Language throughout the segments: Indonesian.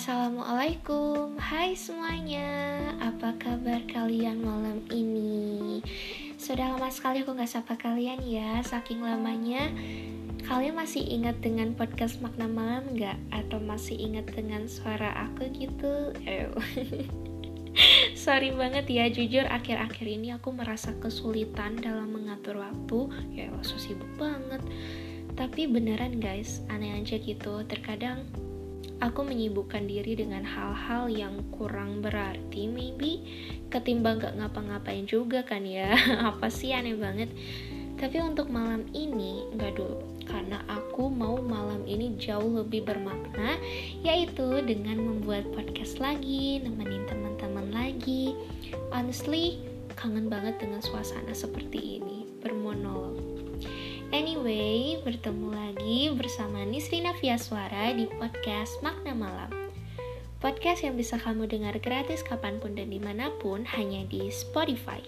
Assalamualaikum, hai semuanya Apa kabar kalian malam ini? Sudah lama sekali aku gak sapa kalian ya Saking lamanya Kalian masih ingat dengan podcast Makna Malam gak? Atau masih ingat dengan suara aku gitu? Sorry banget ya, jujur akhir-akhir ini aku merasa kesulitan dalam mengatur waktu Ya so sibuk banget Tapi beneran guys, aneh aja gitu Terkadang aku menyibukkan diri dengan hal-hal yang kurang berarti maybe. Ketimbang gak ngapa-ngapain juga kan ya. Apa sih aneh banget. Tapi untuk malam ini nggak dulu. Karena aku mau malam ini jauh lebih bermakna yaitu dengan membuat podcast lagi nemenin teman-teman lagi. Honestly kangen banget dengan suasana seperti ini. Bermonolog Anyway, bertemu lagi bersama Nisrina Viaswara di podcast Makna Malam. Podcast yang bisa kamu dengar gratis kapan pun dan di mana pun hanya di Spotify.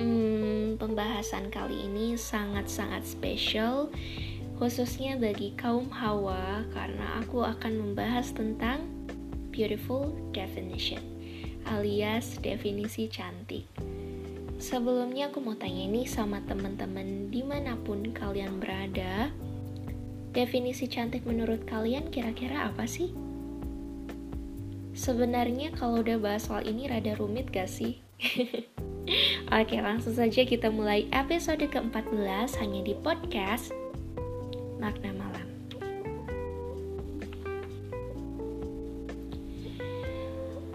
Hmm, pembahasan kali ini sangat-sangat spesial, khususnya bagi kaum hawa karena aku akan membahas tentang beautiful definition alias definisi cantik. Sebelumnya aku mau tanya nih sama teman-teman di mana pun kalian berada, definisi cantik menurut kalian kira-kira apa sih? Sebenarnya kalau udah bahas soal ini rada rumit gak sih? Oke, langsung saja kita mulai episode ke-14 hanya di podcast Makna Malam.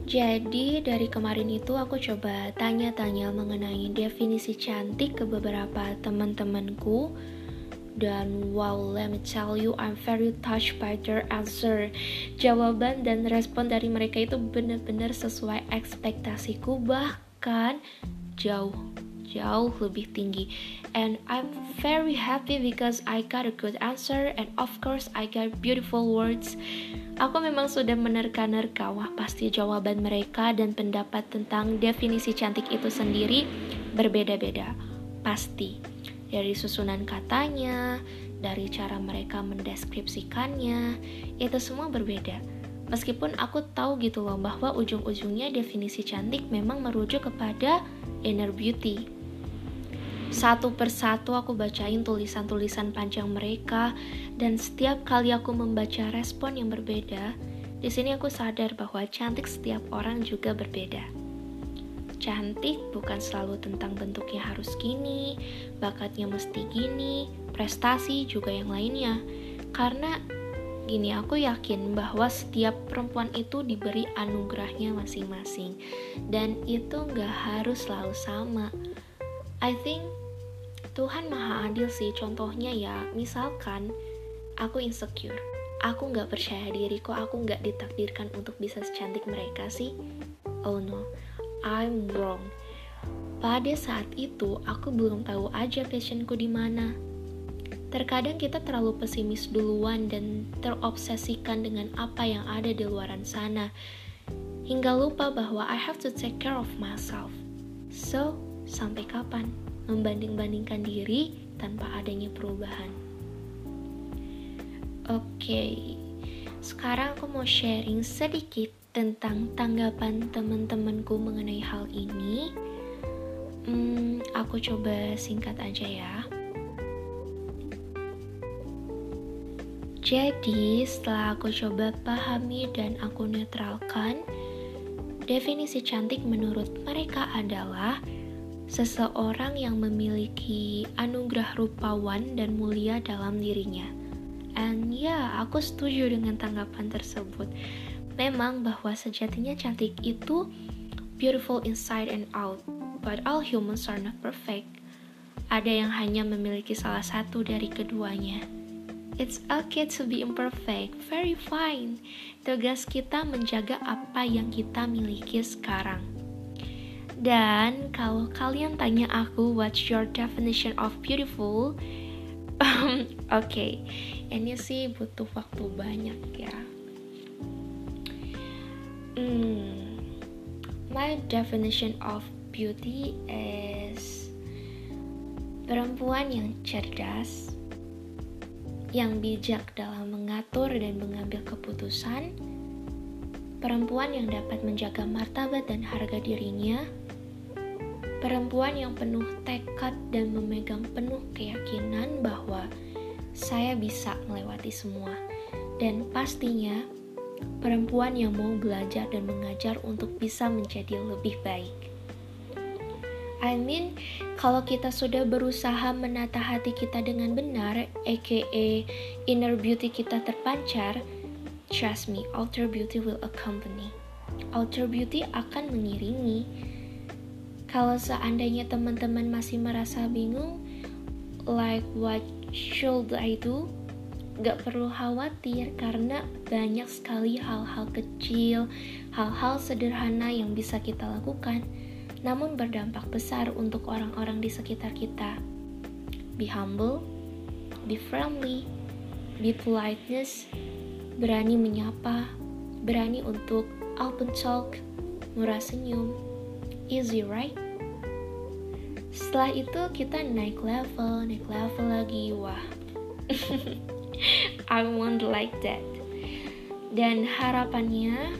Jadi dari kemarin itu aku coba tanya-tanya mengenai definisi cantik ke beberapa teman-temanku. Dan wow let me tell you I'm very touched by their answer jawaban dan respon dari mereka itu benar-benar sesuai ekspektasiku bahkan jauh jauh lebih tinggi and I'm very happy because I got a good answer and of course I got beautiful words Aku memang sudah menerka-nerka wah pasti jawaban mereka dan pendapat tentang definisi cantik itu sendiri berbeda-beda. Pasti. Dari susunan katanya, dari cara mereka mendeskripsikannya, itu semua berbeda. Meskipun aku tahu gitu loh bahwa ujung-ujungnya definisi cantik memang merujuk kepada inner beauty satu persatu aku bacain tulisan-tulisan panjang mereka dan setiap kali aku membaca respon yang berbeda, di sini aku sadar bahwa cantik setiap orang juga berbeda. Cantik bukan selalu tentang bentuknya harus gini, bakatnya mesti gini, prestasi juga yang lainnya. Karena gini aku yakin bahwa setiap perempuan itu diberi anugerahnya masing-masing dan itu nggak harus selalu sama. I think Tuhan maha adil sih. Contohnya ya misalkan aku insecure. Aku nggak percaya diri kok. Aku nggak ditakdirkan untuk bisa secantik mereka sih. Oh no I'm wrong. Pada saat itu aku belum tahu aja passionku di mana. Terkadang kita terlalu pesimis duluan dan terobsesikan dengan apa yang ada di luaran sana, hingga lupa bahwa I have to take care of myself. So, sampai kapan? membanding-bandingkan diri tanpa adanya perubahan. Oke, sekarang aku mau sharing sedikit tentang tanggapan teman-temanku mengenai hal ini. Hmm, aku coba singkat aja ya. Jadi, setelah aku coba pahami dan aku netralkan, definisi cantik menurut mereka adalah seseorang yang memiliki anugerah rupawan dan mulia dalam dirinya. And ya, yeah, aku setuju dengan tanggapan tersebut. Memang bahwa sejatinya cantik itu beautiful inside and out, but all humans are not perfect. Ada yang hanya memiliki salah satu dari keduanya. It's okay to be imperfect, very fine. Tugas kita menjaga apa yang kita miliki sekarang. Dan kalau kalian tanya aku what's your definition of beautiful? Oke, okay. ini sih butuh waktu banyak ya. Hmm, my definition of beauty is perempuan yang cerdas, yang bijak dalam mengatur dan mengambil keputusan, perempuan yang dapat menjaga martabat dan harga dirinya, perempuan yang penuh tekad dan memegang penuh keyakinan bahwa saya bisa melewati semua, dan pastinya perempuan yang mau belajar dan mengajar untuk bisa menjadi lebih baik. I mean, kalau kita sudah berusaha menata hati kita dengan benar, aka inner beauty kita terpancar, trust me, outer beauty will accompany. Outer beauty akan mengiringi. Kalau seandainya teman-teman masih merasa bingung, like what should I do? Gak perlu khawatir karena banyak sekali hal-hal kecil, hal-hal sederhana yang bisa kita lakukan namun berdampak besar untuk orang-orang di sekitar kita. Be humble, be friendly, be politeness, berani menyapa, berani untuk open talk, murah senyum. Easy, right? Setelah itu kita naik level, naik level lagi, wah. I want like that. Dan harapannya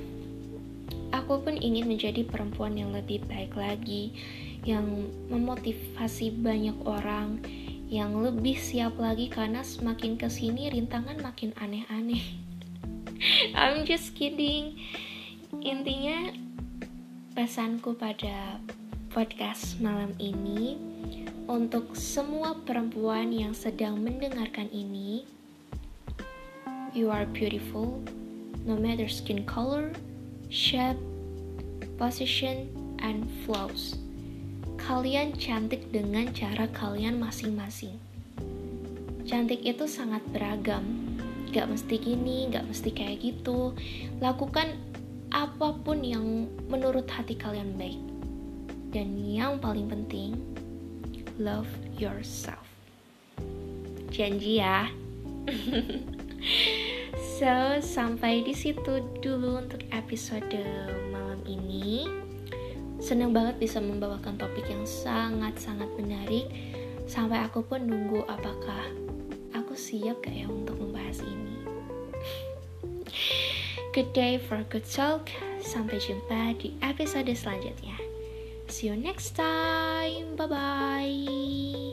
Aku pun ingin menjadi perempuan yang lebih baik lagi, yang memotivasi banyak orang, yang lebih siap lagi karena semakin ke sini rintangan makin aneh-aneh. I'm just kidding. Intinya pesanku pada podcast malam ini untuk semua perempuan yang sedang mendengarkan ini, you are beautiful no matter skin color, shape, position, and flows. Kalian cantik dengan cara kalian masing-masing. Cantik itu sangat beragam. Gak mesti gini, gak mesti kayak gitu. Lakukan apa pun yang menurut hati kalian baik. Dan yang paling penting, love yourself. Janji ya. So, sampai di situ dulu untuk episode malam ini. Senang banget bisa membawakan topik yang sangat-sangat menarik. Sampai aku pun nunggu apakah aku siap gak ya untuk membahas ini. Good day for good talk. Sampai jumpa di episode selanjutnya. See you next time. Bye bye.